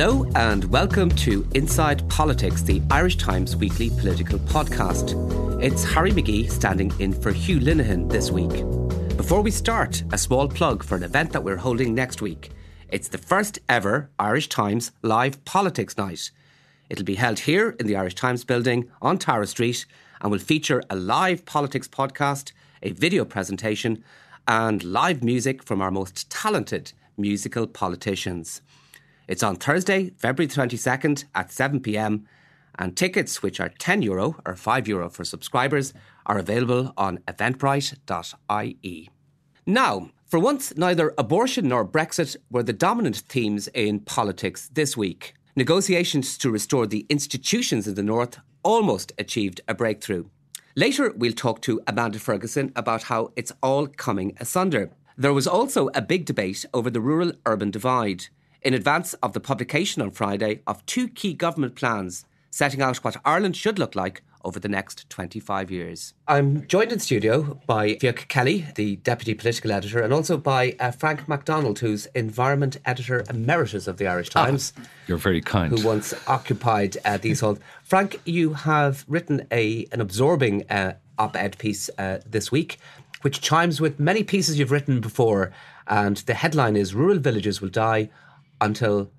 Hello, and welcome to Inside Politics, the Irish Times weekly political podcast. It's Harry McGee standing in for Hugh Linehan this week. Before we start, a small plug for an event that we're holding next week. It's the first ever Irish Times live politics night. It'll be held here in the Irish Times building on Tara Street and will feature a live politics podcast, a video presentation, and live music from our most talented musical politicians. It's on Thursday, February 22nd at 7 pm, and tickets, which are 10 euro or 5 euro for subscribers, are available on eventbrite.ie. Now, for once, neither abortion nor Brexit were the dominant themes in politics this week. Negotiations to restore the institutions in the North almost achieved a breakthrough. Later, we'll talk to Amanda Ferguson about how it's all coming asunder. There was also a big debate over the rural urban divide in advance of the publication on Friday of two key government plans setting out what Ireland should look like over the next 25 years. I'm joined in studio by Fiach Kelly, the Deputy Political Editor, and also by uh, Frank McDonald, who's Environment Editor Emeritus of the Irish ah, Times. Ah, you're very kind. Who once occupied uh, these halls. Frank, you have written a an absorbing uh, op-ed piece uh, this week, which chimes with many pieces you've written before, and the headline is Rural Villages Will Die until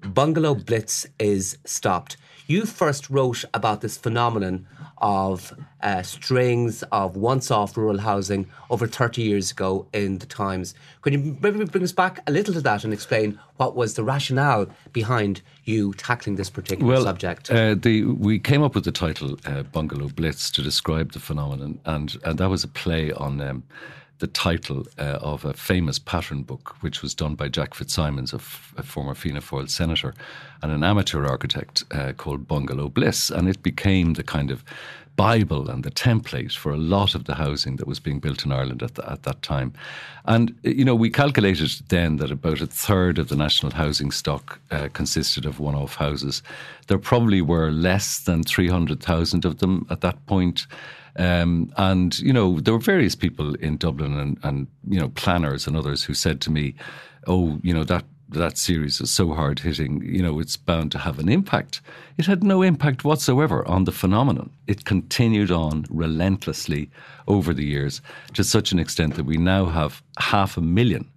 Bungalow Blitz is stopped. You first wrote about this phenomenon of uh, strings of once off rural housing over 30 years ago in the Times. Could you maybe bring us back a little to that and explain what was the rationale behind you tackling this particular well, subject? Uh, the, we came up with the title uh, Bungalow Blitz to describe the phenomenon, and, and that was a play on. Um, the title uh, of a famous pattern book, which was done by Jack Fitzsimons, a, f- a former Fianna Fáil senator, and an amateur architect uh, called Bungalow Bliss. And it became the kind of Bible and the template for a lot of the housing that was being built in Ireland at, the, at that time. And, you know, we calculated then that about a third of the national housing stock uh, consisted of one off houses. There probably were less than 300,000 of them at that point. Um, and, you know, there were various people in Dublin and, and, you know, planners and others who said to me, oh, you know, that that series is so hard hitting, you know, it's bound to have an impact. It had no impact whatsoever on the phenomenon. It continued on relentlessly over the years to such an extent that we now have half a million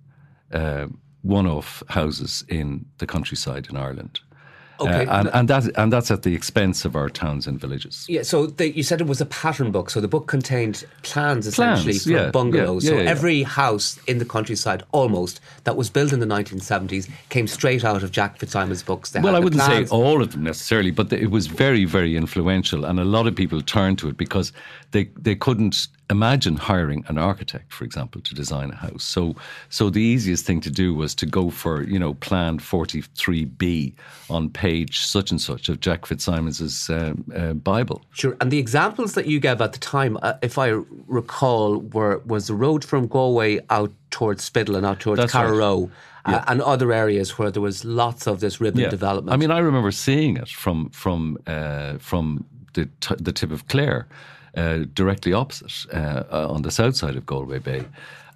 uh, one off houses in the countryside in Ireland. Okay, uh, and, and that and that's at the expense of our towns and villages. Yeah. So the, you said it was a pattern book. So the book contained plans essentially plans, for yeah, bungalows. Yeah, yeah, so every house in the countryside, almost that was built in the 1970s, came straight out of Jack Fitzsimons' books. They well, I wouldn't plans. say all of them necessarily, but it was very, very influential, and a lot of people turned to it because they they couldn't imagine hiring an architect, for example, to design a house. So, so the easiest thing to do was to go for you know Plan Forty Three B on page such and such of Jack Fitzsimons' uh, uh, Bible. Sure, and the examples that you gave at the time, uh, if I recall, were was the road from Galway out towards Spiddal and out towards Carrow. Right. Uh, yeah. and other areas where there was lots of this ribbon yeah. development. I mean, I remember seeing it from from uh, from the t- the tip of Clare, uh, directly opposite uh, uh, on the south side of Galway Bay.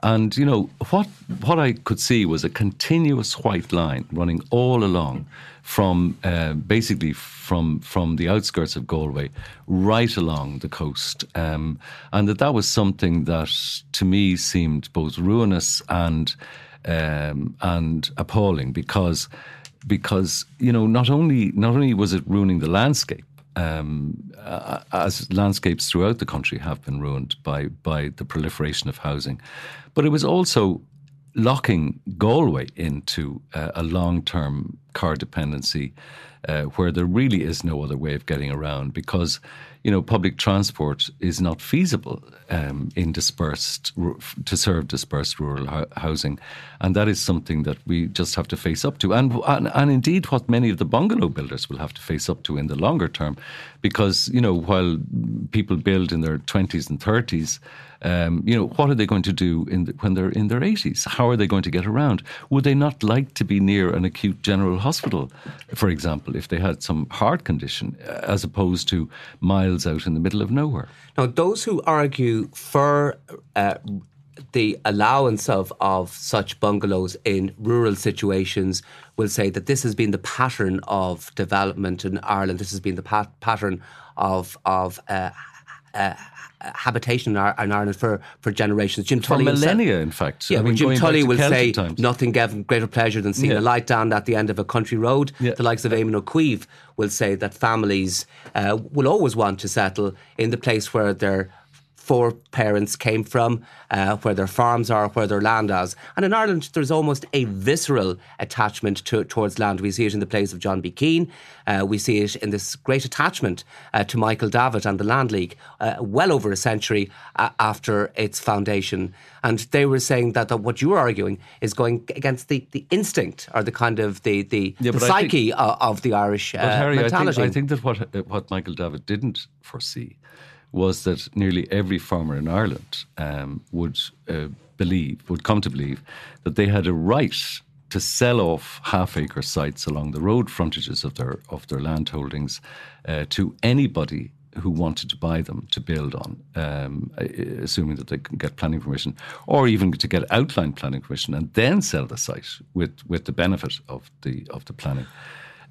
And you know what? What I could see was a continuous white line running all along, from uh, basically from from the outskirts of Galway right along the coast, um, and that that was something that to me seemed both ruinous and um, and appalling because because you know not only not only was it ruining the landscape um, as landscapes throughout the country have been ruined by by the proliferation of housing, but it was also locking Galway into uh, a long term car dependency uh, where there really is no other way of getting around because you know public transport is not feasible um, in dispersed to serve dispersed rural housing, and that is something that we just have to face up to, and, and and indeed what many of the bungalow builders will have to face up to in the longer term, because you know while people build in their twenties and thirties. Um, you know, what are they going to do the, when they're in their 80s? How are they going to get around? Would they not like to be near an acute general hospital, for example, if they had some heart condition, as opposed to miles out in the middle of nowhere? Now, those who argue for uh, the allowance of, of such bungalows in rural situations will say that this has been the pattern of development in Ireland. This has been the pat- pattern of of uh, uh, habitation in, Ireland for, for generations. Jim Tully for millennia, in fact. Yeah, I mean, Jim Tully will say times. nothing gave greater pleasure than seeing yeah. a light down at the end of a country road. Yeah. The likes of Éamon Ó Cuív will say that families uh, will always want to settle in the place where they're four parents came from, uh, where their farms are, where their land is. And in Ireland, there's almost a visceral attachment to, towards land. We see it in the plays of John B. Keane. Uh, we see it in this great attachment uh, to Michael Davitt and the Land League, uh, well over a century uh, after its foundation. And they were saying that, that, what you're arguing is going against the, the instinct or the kind of the, the, yeah, the psyche think, of, of, the Irish uh, Harry, mentality. I think, I think that what, what Michael Davitt didn't foresee was that nearly every farmer in Ireland um, would uh, believe, would come to believe, that they had a right to sell off half acre sites along the road frontages of their of their land holdings uh, to anybody who wanted to buy them to build on, um, assuming that they can get planning permission, or even to get outline planning permission and then sell the site with, with the benefit of the of the planning.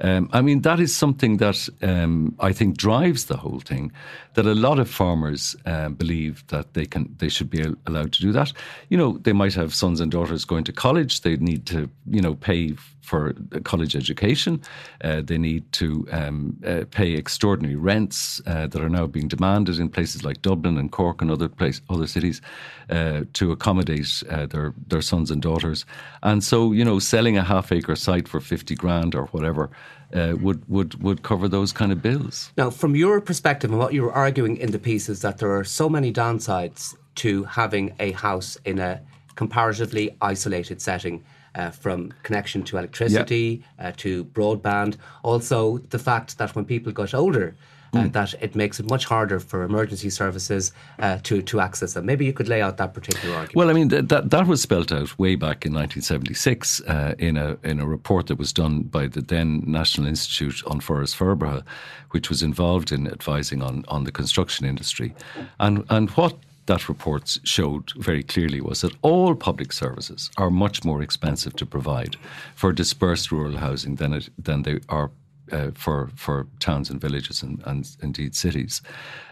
Um, I mean, that is something that um, I think drives the whole thing. That a lot of farmers uh, believe that they can, they should be allowed to do that. You know, they might have sons and daughters going to college. They need to, you know, pay for college education. Uh, they need to um, uh, pay extraordinary rents uh, that are now being demanded in places like Dublin and Cork and other place, other cities uh, to accommodate uh, their their sons and daughters. And so, you know, selling a half acre site for fifty grand or whatever. Uh, would would would cover those kind of bills. Now, from your perspective, and what you were arguing in the piece is that there are so many downsides to having a house in a comparatively isolated setting uh, from connection to electricity uh, to broadband. Also, the fact that when people got older, mm. that it makes it much harder for emergency services uh, to to access them. Maybe you could lay out that particular argument. Well, I mean th- that that was spelt out way back in 1976 uh, in a in a report that was done by the then National Institute An Foras Forbartha, which was involved in advising on on the construction industry, and and what that report showed very clearly was that all public services are much more expensive to provide for dispersed rural housing than it, than they are uh, for for towns and villages and, and indeed cities.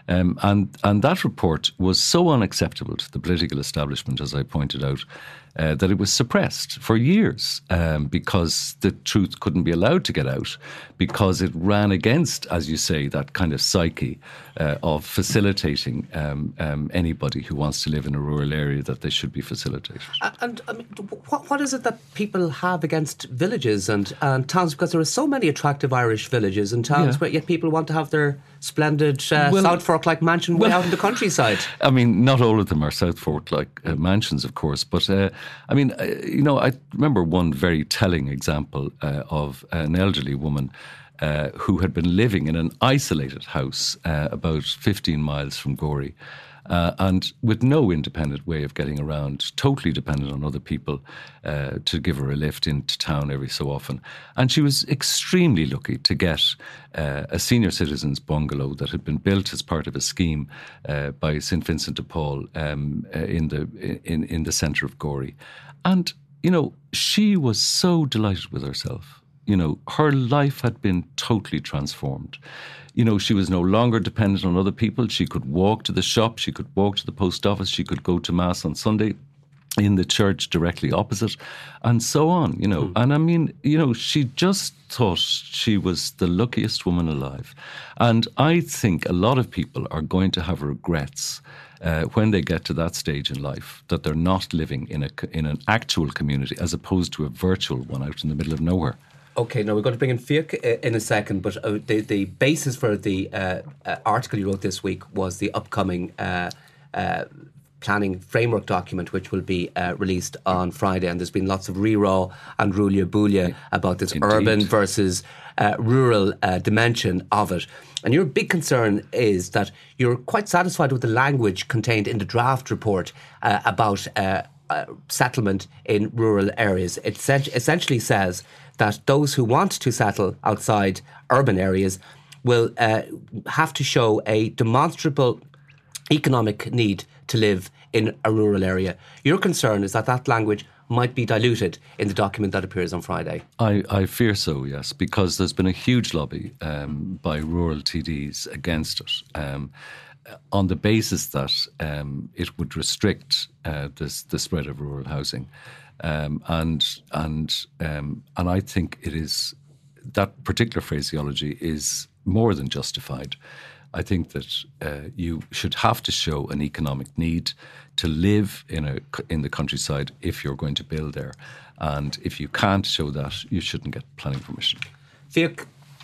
Um, and and that report was so unacceptable to the political establishment, as I pointed out, uh, that it was suppressed for years um, because the truth couldn't be allowed to get out because it ran against, as you say, that kind of psyche uh, of facilitating um, um, anybody who wants to live in a rural area that they should be facilitated. And I mean, what, what is it that people have against villages and, and towns? Because there are so many attractive Irish villages and towns, yeah. but yet people want to have their splendid uh, well, South Fork like mansion way well, out in the countryside. I mean, not all of them are South Fork like uh, mansions, of course, but uh, I mean, uh, you know, I remember one very telling example uh, of an elderly woman. Uh, who had been living in an isolated house about 15 miles from Gorey, uh, and with no independent way of getting around, totally dependent on other people uh, to give her a lift into town every so often. And she was extremely lucky to get uh, a senior citizens bungalow that had been built as part of a scheme uh, by St Vincent de Paul um, uh, in the in in the centre of Gorey, and you know she was so delighted with herself you know, her life had been totally transformed. You know, she was no longer dependent on other people. She could walk to the shop, she could walk to the post office, she could go to Mass on Sunday in the church directly opposite, and so on, you know. Mm. And I mean, you know, she just thought she was the luckiest woman alive. And I think a lot of people are going to have regrets. Uh, when they get to that stage in life, that they're not living in a in an actual community as opposed to a virtual one out in the middle of nowhere. Okay, now we're going to bring in Fiach uh, in a second, but uh, the, the basis for the uh, uh, article you wrote this week was the upcoming uh, uh, planning framework document, which will be released on Friday. And there's been lots of re-raw and ruaille buaille about this Indeed. urban versus rural dimension of it. And your big concern is that you're quite satisfied with the language contained in the draft report about settlement in rural areas. It essentially says that those who want to settle outside urban areas will uh, have to show a demonstrable economic need to live in a rural area. Your concern is that that language might be diluted in the document that appears on Friday. I, I fear so, yes, because there's been a huge lobby um, by rural TDs against it. Um, on the basis that um, it would restrict uh, this, the spread of rural housing, um, and and um, and I think it is that particular phraseology is more than justified. I think that uh, you should have to show an economic need to live in a in the countryside if you're going to build there, and if you can't show that, you shouldn't get planning permission.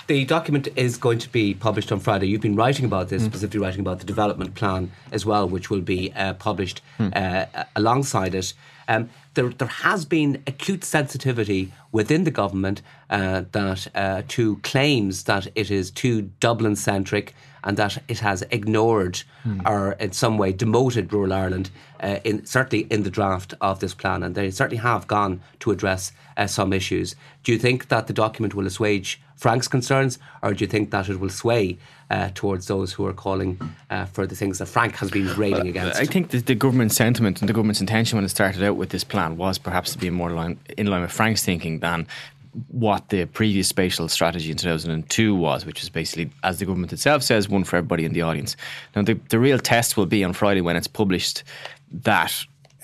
The document is going to be published on Friday. You've been writing about this, mm. specifically writing about the development plan as well, which will be uh, published mm. uh, alongside it. Um, there, there has been acute sensitivity within the government uh, that uh, to claims that it is too Dublin centric and that it has ignored mm. or in some way demoted rural Ireland, uh, in, certainly in the draft of this plan. And they certainly have gone to address uh, some issues. Do you think that the document will assuage Frank's concerns, or do you think that it will sway uh, towards those who are calling uh, for the things that Frank has been railing against? I think the, the government sentiment and the government's intention when it started out with this plan was perhaps to be more line, in line with Frank's thinking than what the previous spatial strategy in 2002 was, which is basically, as the government itself says, one for everybody in the audience. Now, the, the real test will be on Friday when it's published that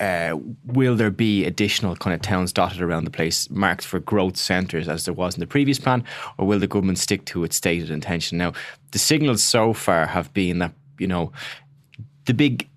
uh, will there be additional kind of towns dotted around the place marked for growth centres as there was in the previous plan, or will the government stick to its stated intention? Now, the signals so far have been that, you know, the big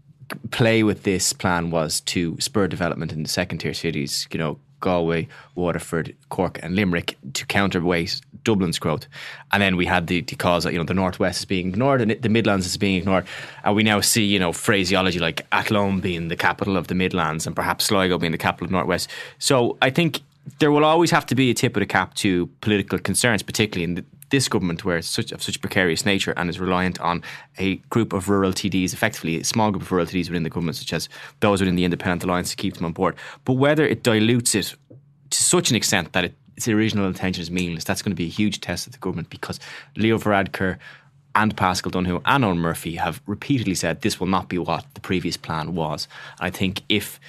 play with this plan was to spur development in the second tier cities, you know, Galway, Waterford, Cork, and Limerick to counterweight Dublin's growth. And then we had the, the cause that, you know, the Northwest is being ignored and the Midlands is being ignored. And we now see, you know, phraseology like Athlone being the capital of the Midlands and perhaps Sligo being the capital of Northwest. So I think there will always have to be a tip of the cap to political concerns, particularly in the, this government, where it's such of such precarious nature and is reliant on a group of rural TDs, effectively a small group of rural TDs within the government, such as those within the Independent Alliance, to keep them on board. But whether it dilutes it to such an extent that it, its original intention is meaningless, that's going to be a huge test of the government because Leo Varadkar and Paschal Donohoe and Eoghan Murphy have repeatedly said this will not be what the previous plan was. I think if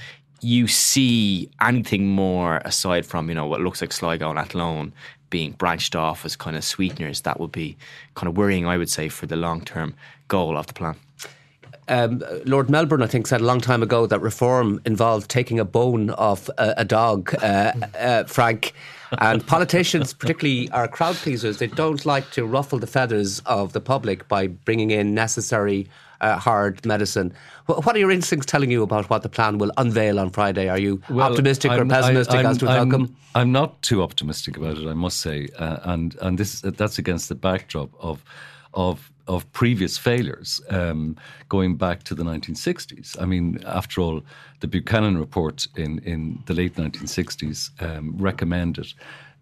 you see anything more aside from you know what looks like Sligo and Athlone being branched off as kind of sweeteners, that would be kind of worrying, I would say, for the long term goal of the plan. Um, Lord Melbourne, I think, said a long time ago that reform involved taking a bone off a, a dog, uh, uh, Frank. And politicians, particularly our crowd pleasers, they don't like to ruffle the feathers of the public by bringing in necessary uh, hard medicine. What are your instincts telling you about what the plan will unveil on Friday? Are you well, optimistic I'm, or pessimistic I, as to I'm, outcome? I'm not too optimistic about it, I must say, uh, and and this that's against the backdrop of of of previous failures um, going back to the 1960s. I mean, after all, the Buchanan report in, in the late 1960s um, recommended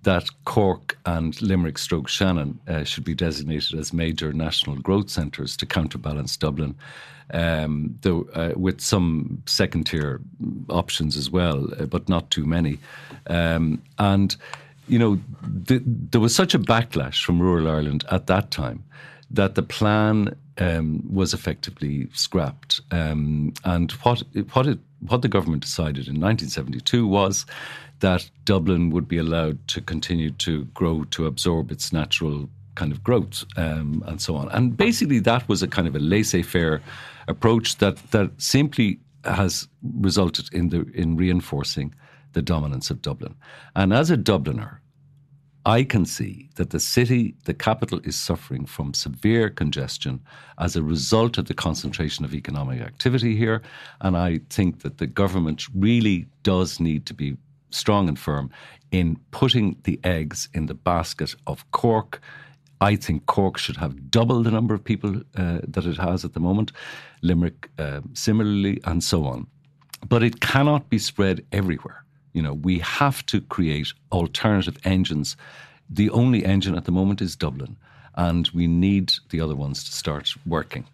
that Cork and Limerick stroke Shannon uh, should be designated as major national growth centres to counterbalance Dublin, um, though, uh, with some second tier options as well, uh, but not too many. Um, and, you know, th- there was such a backlash from rural Ireland at that time that the plan um, was effectively scrapped. Um, and what, what, it, what the government decided in 1972 was that Dublin would be allowed to continue to grow to absorb its natural kind of growth um, and so on. And basically, that was a kind of a laissez-faire approach that that simply has resulted in the in reinforcing the dominance of Dublin. And as a Dubliner, I can see that the city, the capital, is suffering from severe congestion as a result of the concentration of economic activity here. And I think that the government really does need to be strong and firm in putting the eggs in the basket of Cork. I think Cork should have double the number of people uh, that it has at the moment, Limerick uh, similarly, and so on. But it cannot be spread everywhere. You know, we have to create alternative engines. The only engine at the moment is Dublin, and we need the other ones to start working.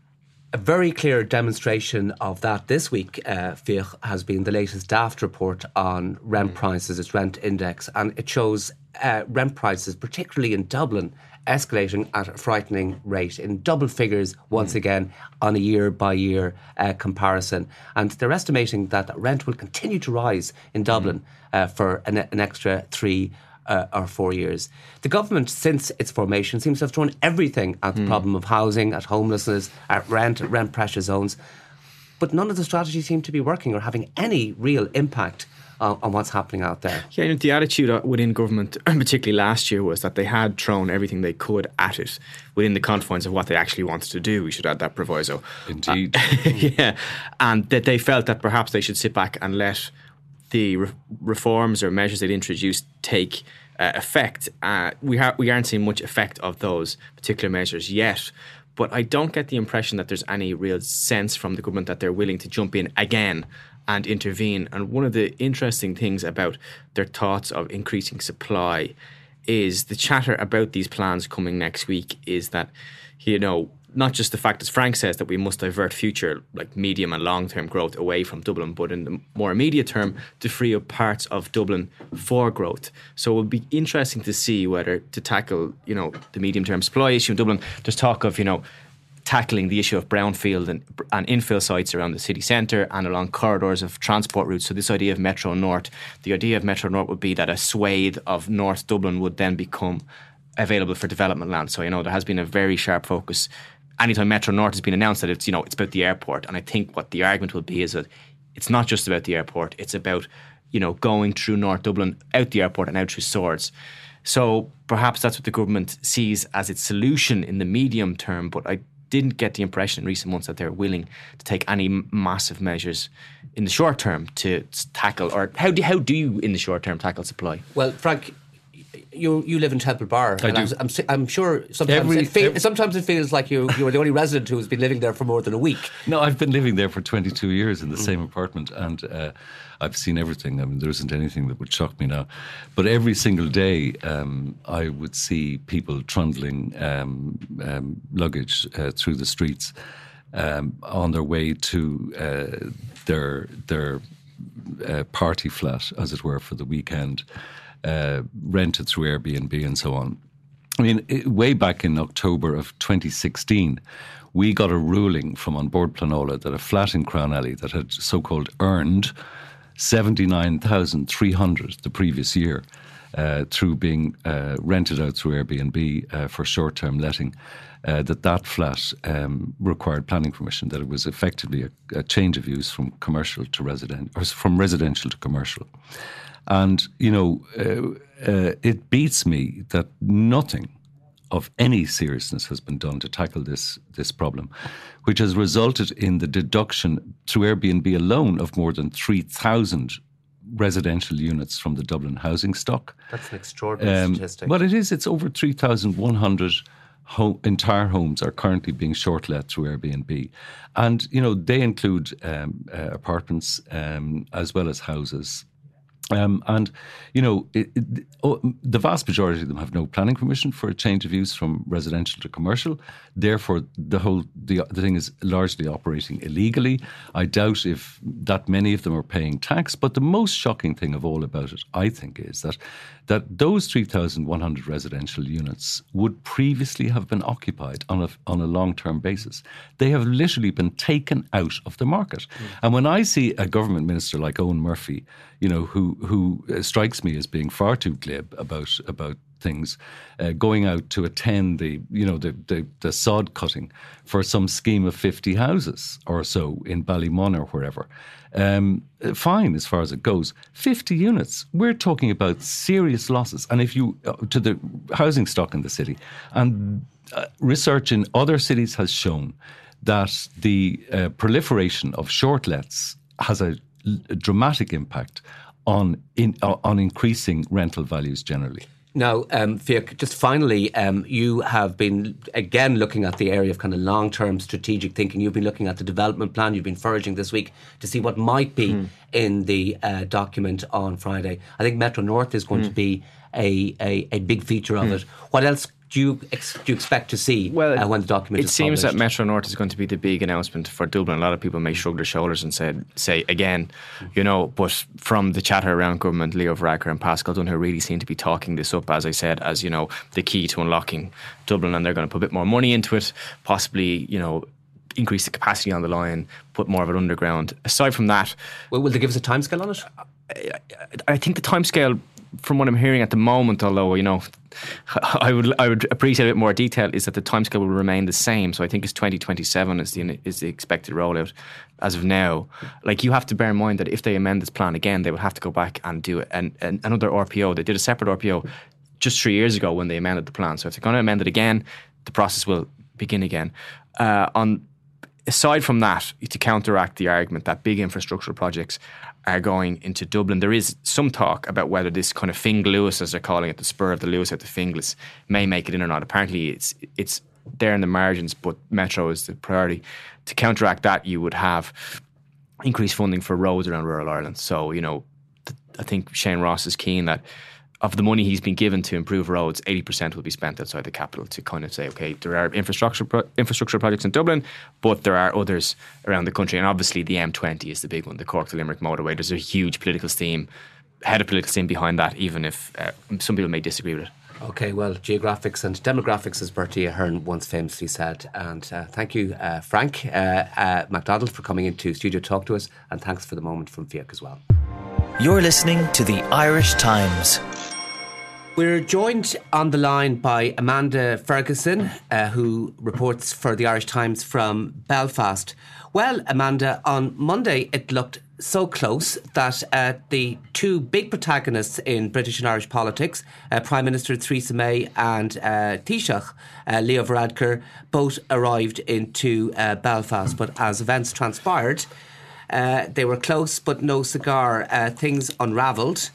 A very clear demonstration of that this week, uh, has been the latest Daft report on rent mm. prices, its rent index, and it shows uh, rent prices, particularly in Dublin, escalating at a frightening rate in double figures once mm. again on a year by year uh, comparison. And they're estimating that rent will continue to rise in Dublin mm. uh, for an, an, extra three. Uh, or four years. The government, since its formation, seems to have thrown everything at the mm. problem of housing, at homelessness, at rent, at rent pressure zones. But none of the strategies seem to be working or having any real impact on, on what's happening out there. Yeah, you know, the attitude uh, within government, particularly last year, was that they had thrown everything they could at it within the confines of what they actually wanted to do. We should add that proviso. Indeed. Uh, yeah, and that they felt that perhaps they should sit back and let the re- reforms or measures they'd introduced take uh, effect. Uh, we ha- we aren't seeing much effect of those particular measures yet. But I don't get the impression that there's any real sense from the government that they're willing to jump in again and intervene. And one of the interesting things about their thoughts of increasing supply is the chatter about these plans coming next week is that, you know, not just the fact, as Frank says, that we must divert future, like medium and long term growth away from Dublin, but in the more immediate term, to free up parts of Dublin for growth. So it will be interesting to see whether to tackle, you know, the medium term supply issue in Dublin. There's talk of, you know, tackling the issue of brownfield and, and infill sites around the city centre and along corridors of transport routes. So, this idea of Metro North, the idea of Metro North would be that a swathe of North Dublin would then become available for development land. So, you know, there has been a very sharp focus. Anytime Metro North has been announced that it's, you know, it's about the airport. And I think what the argument will be is that it's not just about the airport, it's about, you know, going through North Dublin, out the airport and out through Swords. So perhaps that's what the government sees as its solution in the medium term. But I didn't get the impression in recent months that they're willing to take any massive measures in the short term to tackle, or how do, how do you in the short term tackle supply? Well, Frank, you you live in Temple Bar. I do. I'm, I'm, sure sometimes every, it fe- every, sometimes it feels like you you are the only resident who has been living there for more than a week. No, I've been living there for 22 years in the mm. same apartment, and uh, I've seen everything. I mean, there isn't anything that would shock me now. But every single day, um, I would see people trundling um, um, luggage uh, through the streets um, on their way to uh, their their uh, party flat, as it were, for the weekend, uh, rented through Airbnb and so on. I mean, it, way back in October of 2016, we got a ruling from An Bord Pleanála that a flat in Crown Alley that had so called earned 79,300 the previous year uh, through being uh, rented out through Airbnb uh, for short term letting. Uh, that that flat um, required planning permission. That it was effectively a, a, change of use from commercial to resident, or from residential to commercial. And you know, uh, uh, it beats me that nothing of any seriousness has been done to tackle this this problem, which has resulted in the deduction through Airbnb alone of more than three thousand residential units from the Dublin housing stock. That's an extraordinary um, statistic. Well, it is. It's over three thousand one hundred. Home, entire homes are currently being short let through Airbnb, and you know they include um, uh, apartments um, as well as houses um, and, you know, it, it, oh, the vast majority of them have no planning permission for a change of use from residential to commercial. Therefore, the whole the, the thing is largely operating illegally. I doubt if that many of them are paying tax. But the most shocking thing of all about it, I think, is that that those 3,100 residential units would previously have been occupied on a, on a long term basis. They have literally been taken out of the market. Mm. And when I see a government minister like Eoghan Murphy, you know, who, who uh, strikes me as being far too glib about, about things, uh, going out to attend the you know the, the, the sod cutting for some scheme of fifty houses or so in Ballymun or wherever um, fine as far as it goes. 50 units, we're talking about serious losses. And if you, uh, to the housing stock in the city, and uh, research in other cities has shown that the uh, proliferation of short lets has a, a dramatic impact on, in, uh, on increasing rental values generally. Now, um, Fiach, just finally, um, you have been again looking at the area of kind of long term strategic thinking. You've been looking at the development plan. You've been foraging this week to see what might be mm. in the uh, document on Friday. I think Metro North is going mm. to be a, a, a, big feature of mm. it. What else do you ex- do you expect to see well, uh, when the document it seems that Metro North is going to be the big announcement for Dublin. A lot of people may shrug their shoulders and say, say again, you know, but from the chatter around government, Leo Varadkar and Paschal Donohoe really seem to be talking this up, as I said, as, you know, the key to unlocking Dublin and they're going to put a bit more money into it, possibly, you know, increase the capacity on the line, put more of it underground. Aside from that, well, will they give us a timescale on it? I, I think the timescale from what I'm hearing at the moment, although you know, I would I would appreciate a bit more detail, is that the timescale will remain the same. So I think it's 2027 is the is the expected rollout as of now. Like you have to bear in mind that if they amend this plan again, they would have to go back and do an, an, another RPO. They did a separate RPO just three years ago when they amended the plan. So if they're going to amend it again, the process will begin again. Uh, on aside from that, to counteract the argument that big infrastructure projects are going into Dublin. There is some talk about whether this kind of Finglas, as they're calling it, the spur of the Luas at the Finglas, may make it in or not. Apparently, it's it's there in the margins, but Metro is the priority. To counteract that, you would have increased funding for roads around rural Ireland. So, you know, I think Shane Ross is keen that of the money he's been given to improve roads, 80% will be spent outside the capital to kind of say, okay, there are infrastructure pro- infrastructure projects in Dublin, but there are others around the country. And obviously, the M20 is the big one, the Cork to Limerick motorway. There's a huge political steam, head of political steam behind that, even if uh, some people may disagree with it. Okay, well, geographics and demographics, as Bertie Ahern once famously said. And uh, thank you, uh, Frank uh, uh McDonald, for coming into studio to talk to us. And thanks for the moment from Fiach as well. You're listening to the Irish Times. We're joined on the line by Amanda Ferguson, uh, who reports for the Irish Times from Belfast. Well, Amanda, on Monday it looked so close that uh, the two big protagonists in British and Irish politics, uh, Prime Minister Theresa May and uh, Taoiseach uh, Leo Varadkar, both arrived into uh, Belfast. But as events transpired, uh, they were close but no cigar. Things unravelled.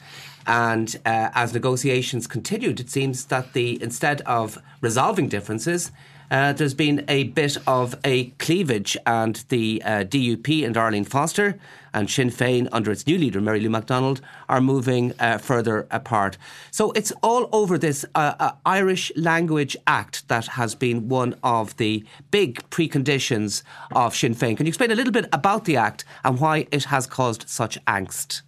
And uh, as negotiations continued, it seems that the instead of resolving differences, uh, there's been a bit of a cleavage, and the uh, DUP and Arlene Foster and Sinn Féin, under its new leader, Mary Lou McDonald, are moving uh, further apart. So it's all over this uh, uh, Irish Language Act that has been one of the big preconditions of Sinn Féin. Can you explain a little bit about the Act and why it has caused such angst?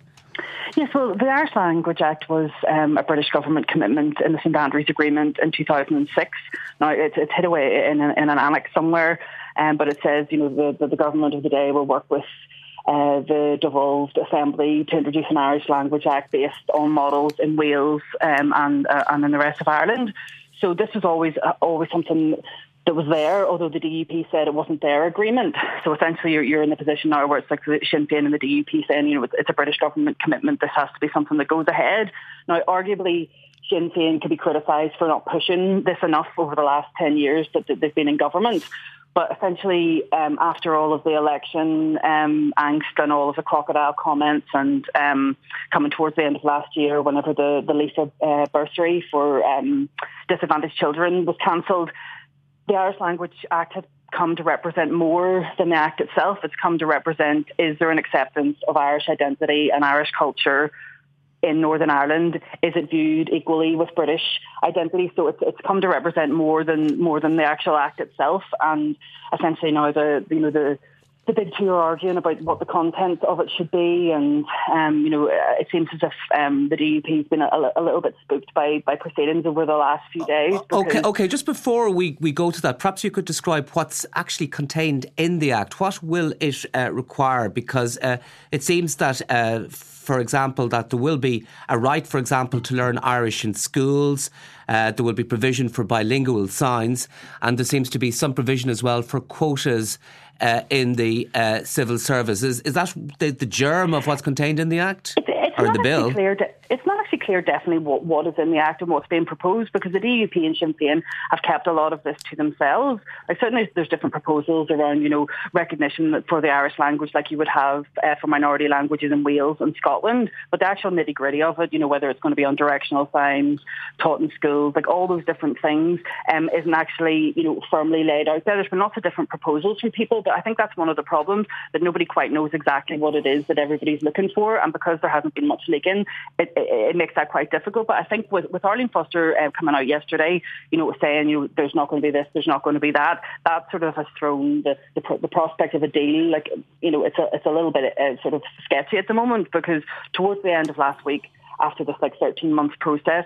Yes, well, the Irish Language Act was um, a British government commitment in the St Andrews Agreement in 2006. Now, it's, it's hid away in an, in an annex somewhere, um, but it says, you know, the, the, the government of the day will work with uh, the devolved assembly to introduce an Irish Language Act based on models in Wales um, and uh, and in the rest of Ireland. So this was always uh, always something that was there, although the DUP said it wasn't their agreement. So essentially, you're, you're in the position now where it's like Sinn Féin and the DUP saying, you know, it's, a British government commitment. This has to be something that goes ahead. Now, arguably, Sinn Féin could be criticised for not pushing this enough over the last 10 years that, that they've been in government. But essentially, um, after all of the election um, angst and all of the crocodile comments, and um, coming towards the end of last year, whenever the the Líofa uh, bursary for um, disadvantaged children was cancelled, the Irish Language Act has come to represent more than the Act itself. It's come to represent is there an acceptance of Irish identity and Irish culture in Northern Ireland? Is it viewed equally with British identity? So it's, it's come to represent more than more than the actual Act itself. And essentially now the you know the the big two are arguing about what the content of it should be, and um, you know, it seems as if um, the DUP has been a, a, little bit spooked by by proceedings over the last few days. Okay, okay. Just before we, we go to that, perhaps you could describe what's actually contained in the act. What will it uh, require? Because uh, it seems that. Uh, for example, that there will be a right, for example, to learn Irish in schools. Uh, there will be provision for bilingual signs, and there seems to be some provision as well for quotas in the uh, civil service. Is, is that the, the germ of what's contained in the Act? It's or the bill? Clear it's not actually clear definitely what, what is in the Act and what's being proposed because the DUP and Sinn Féin have kept a lot of this to themselves. Like certainly there's different proposals around, you know, recognition for the Irish language like you would have uh, for minority languages in Wales and Scotland, but the actual nitty gritty of it, you know, whether it's going to be on directional signs, taught in schools, like all those different things um, isn't actually, you know, firmly laid out there. There's been lots of different proposals from people, but I think that's one of the problems that nobody quite knows exactly what it is that everybody's looking for. And because there hasn't been much leaking, it, it, it, makes that quite difficult. But I think with, with Arlene Foster uh, coming out yesterday, you know, saying you know, there's not going to be this, there's not going to be that, that sort of has thrown the, the, the prospect of a deal. Like you know, it's a it's a little bit uh, sort of sketchy at the moment because towards the end of last week, after this like 13 month process,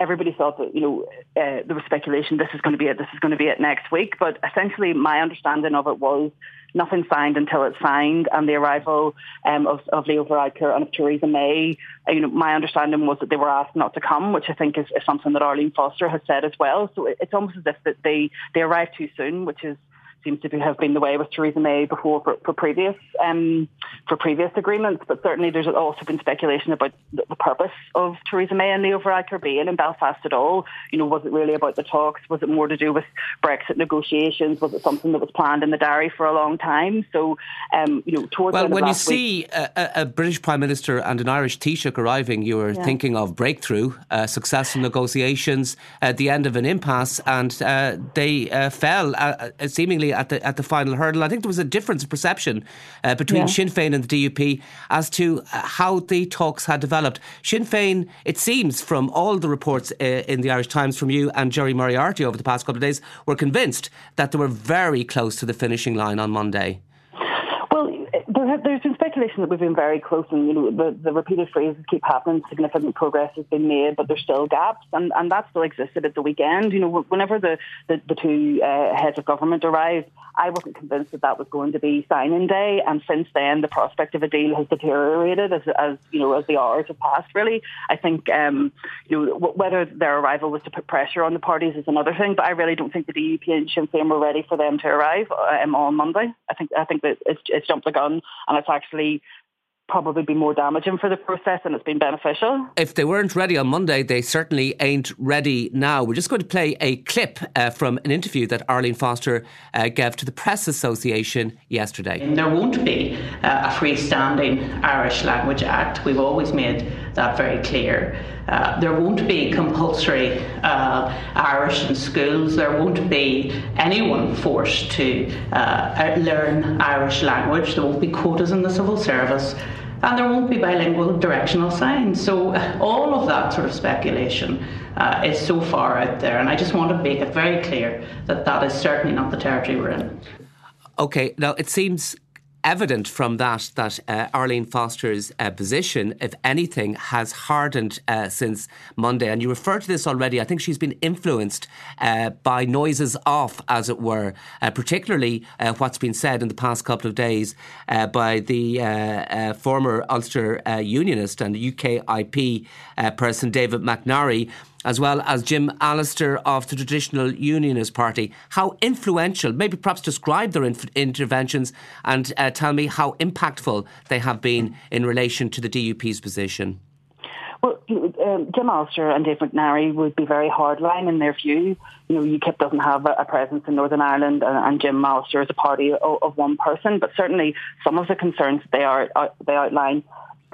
everybody thought that you know uh, there was speculation this is going to be it, this is going to be it next week. But essentially, my understanding of it was nothing signed until it's signed, and the arrival um, of, of Leo Varadkar and of Theresa May. You know, my understanding was that they were asked not to come, which I think is, is something that Arlene Foster has said as well. So it, it's almost as if that they they arrived too soon, which is seems to have been the way with Theresa May before for, for previous um, for previous agreements. But certainly, there's also been speculation about the, the purpose of Theresa May and Leo Varadkar being in Belfast at all. You know, was it really about the talks? Was it more to do with Brexit negotiations? Was it something that was planned in the diary for a long time? So, um, you know, towards well, when you week, see a, a, British Prime Minister and an Irish Taoiseach arriving, you are yeah. thinking of breakthrough, uh, successful negotiations at the end of an impasse, and uh, they uh, fell uh, at the at the final hurdle. I think there was a difference of perception uh, between yeah. Sinn Féin and the DUP as to uh, how the talks had developed. Sinn Féin, it seems from all the reports uh, in the Irish Times from you and Gerry Moriarty over the past couple of days, were convinced that they were very close to the finishing line on Monday there's been speculation that we've been very close, and you know the, the repeated phrases keep happening. Significant progress has been made, but there's still gaps, and, and that still existed at the weekend. You know, whenever the the, the two uh, heads of government arrived, I wasn't convinced that that was going to be signing day, and since then the prospect of a deal has deteriorated as as you know as the hours have passed. Really, I think um, you know whether their arrival was to put pressure on the parties is another thing, but I really don't think the DUP and Sinn Féin were ready for them to arrive um, on Monday. I think I think that it's, it's jumped the gun and it's actually probably be more damaging for the process and it's been beneficial. If they weren't ready on Monday, they certainly ain't ready now. We're just going to play a clip uh, from an interview that Arlene Foster uh, gave to the Press Association yesterday. There won't be uh, a freestanding Irish Language Act. We've always made that very clear. Uh, there won't be compulsory uh, Irish in schools. There won't be anyone forced to uh, learn Irish language. There won't be quotas in the civil service. And there won't be bilingual directional signs. So, all of that sort of speculation uh, is so far out there. And I just want to make it very clear that that is certainly not the territory we're in. Okay, now it seems evident from that that uh, Arlene Foster's uh, position, if anything, has hardened uh, since Monday. And you referred to this already. I think she's been influenced uh, by noises off, as it were, uh, particularly uh, what's been said in the past couple of days by the former Ulster Unionist and UKIP person David McNarry as well as Jim Allister of the Traditional Unionist Party. How influential, maybe perhaps describe their inf- interventions and uh, tell me how impactful they have been in relation to the DUP's position. Well, um, Jim Allister and Dave McNarry would be very hardline in their view. You know, UKIP doesn't have a, presence in Northern Ireland, and, and Jim Allister is a party of, of, one person. But certainly, some of the concerns they are uh, they outline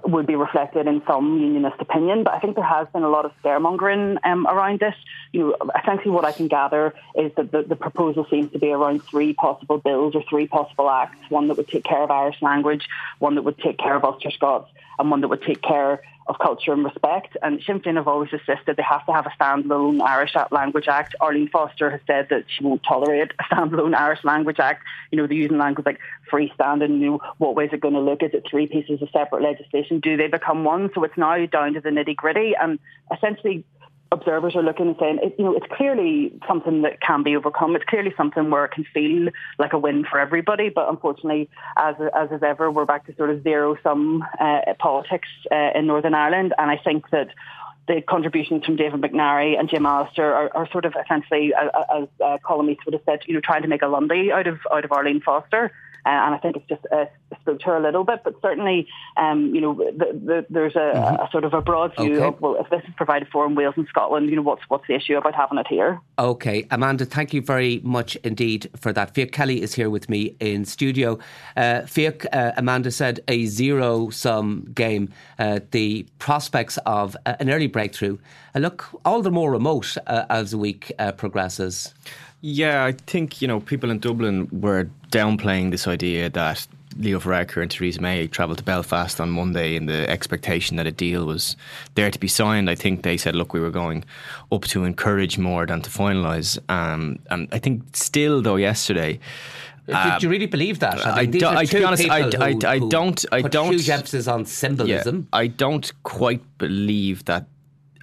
would be reflected in some unionist opinion. But I think there has been a lot of scaremongering um, around this. You know, essentially what I can gather is that the, the, proposal seems to be around three possible bills or three possible acts: one that would take care of Irish language, one that would take care of Ulster Scots, and one that would take care of culture and respect. And Sinn Féin have always insisted they have to have a standalone Irish Language Act. Arlene Foster has said that she won't tolerate a standalone Irish Language Act. You know, they're using language like freestanding. You know, what way is it going to look? Is it three pieces of separate legislation? Do they become one? So it's now down to the nitty gritty. And essentially, observers are looking and saying, it, you know, it's clearly something that can be overcome. It's clearly something where it can feel like a win for everybody. But unfortunately, as as is ever, we're back to sort of zero sum uh, politics uh, in Northern Ireland. And I think that the contributions from David McNarry and Jim Allister are, are sort of essentially, as uh, East would have said, you know, trying to make a Lundy out of out of Arlene Foster. Uh, and I think it's just uh, spooked her a little bit. But certainly, um, you know, the, the, there's a, mm-hmm. a, sort of a broad view okay. of well, if this is provided for in Wales and Scotland, you know, what's what's the issue about having it here? Okay, Amanda, thank you very much indeed for that. Fiach Kelly is here with me in studio. Uh, uh, Amanda said a zero sum game. Uh, the prospects of uh, an early breakthrough look all the more remote uh, as the week uh, progresses. Yeah, I think you know people in Dublin were downplaying this idea that Leo Varadkar and Theresa May travelled to Belfast on Monday in the expectation that a deal was there to be signed. I think they said, look, we were going up to encourage more than to finalise. Um, and I think still, though, yesterday. Uh, do you really believe that? I, mean, I, I to be honest, I, I, I, don't. I don't. Huge emphasis on symbolism. Yeah, I don't quite believe that.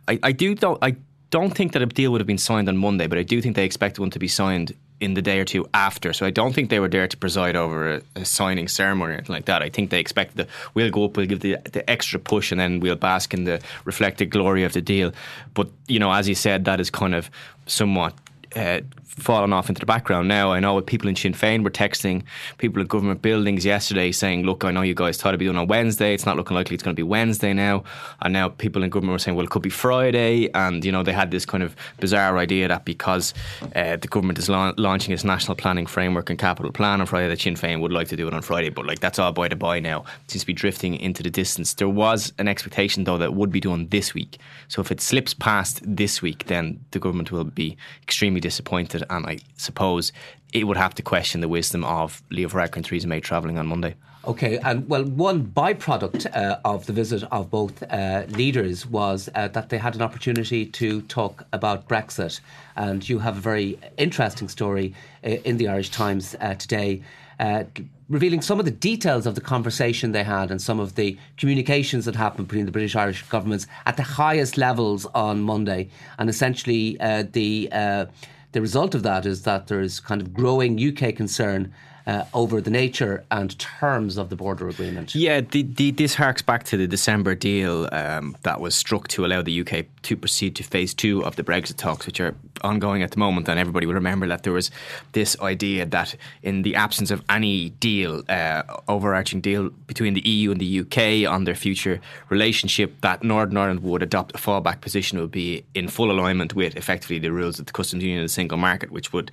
I, I do. Don't, I don't think that a deal would have been signed on Monday, but I do think they expect one to be signed in the day or two after. So I don't think they were there to preside over a, a signing ceremony or anything like that. I think they expected that we'll go up, we'll give the, the extra push, and then we'll bask in the reflected glory of the deal. But you know, as you said, that is kind of somewhat uh, fallen off into the background now. I know people in Sinn Féin were texting people in government buildings yesterday saying, Look, I know you guys thought it'd be done on Wednesday. It's not looking likely it's going to be Wednesday now. And now people in government were saying, Well, it could be Friday. And, you know, they had this kind of bizarre idea that because uh, the government is la- launching its national planning framework and capital plan on Friday, that Sinn Féin would like to do it on Friday. But, like, that's all by the by now. It seems to be drifting into the distance. There was an expectation, though, that would be done this week. So if it slips past this week, then the government will be extremely disappointed and I suppose it would have to question the wisdom of Leo Varadkar and Theresa May travelling on Monday. Okay, and well, one byproduct uh, of the visit of both uh, leaders was uh, that they had an opportunity to talk about Brexit. And you have a very interesting story uh, in the Irish Times uh, today. Uh, revealing some of the details of the conversation they had and some of the communications that happened between the British Irish governments at the highest levels on Monday, and essentially the the result of that is that there is kind of growing UK concern uh, over the nature and terms of the border agreement. Yeah, the, the, this harks back to the December deal um, that was struck to allow the UK to proceed to phase two of the Brexit talks, which are ongoing at the moment. And everybody will remember that there was this idea that in the absence of any deal, uh, overarching deal between the EU and the UK on their future relationship, that Northern Ireland would adopt a fallback position, would be in full alignment with effectively the rules of the customs union and the single market, which would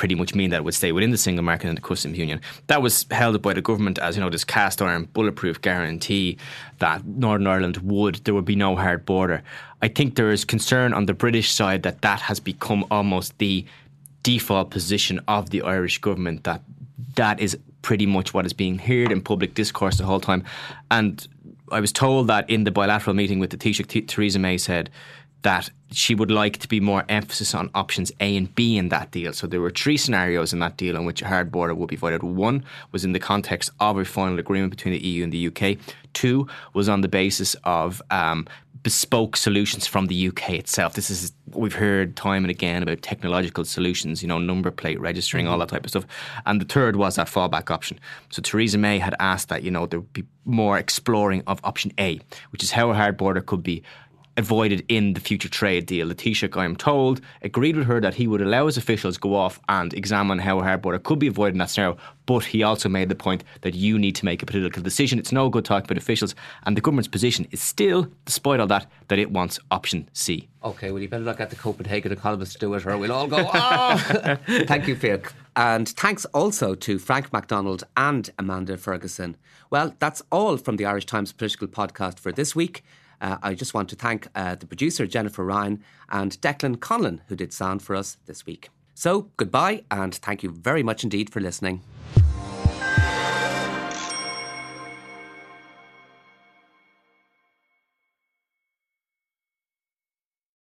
pretty much mean that it would stay within the single market and the customs union. That was held up by the government as you know this cast iron bulletproof guarantee that Northern Ireland would there would be no hard border. I think there is concern on the British side that that has become almost the default position of the Irish government that that is pretty much what is being heard in public discourse the whole time and I was told that in the bilateral meeting with the Taoiseach, Theresa May said that she would like to be more emphasis on options A and B in that deal. So there were three scenarios in that deal in which a hard border would be voided. One was in the context of a final agreement between the EU and the UK. Two was on the basis of um, bespoke solutions from the UK itself. This is we've heard time and again about technological solutions, you know, number plate registering, mm-hmm. all that type of stuff. And the third was that fallback option. So Theresa May had asked that you know there would be more exploring of option A, which is how a hard border could be avoided in the future trade deal. The Taoiseach, I am told, agreed with her that he would allow his officials go off and examine how a hard border could be avoided in that scenario. But he also made the point that you need to make a political decision. It's no good talking about officials, and the government's position is still, despite all that, that it wants option C. Okay, well, you better not get the Copenhagen economists to do it, or we'll all go, oh! Thank you, Phil. And thanks also to Frank McDonald and Amanda Ferguson. Well, that's all from the Irish Times Political Podcast for this week. Uh, I just want to thank uh, the producer, Jennifer Ryan, and Declan Conlon, who did sound for us this week. So, goodbye, and thank you very much indeed for listening.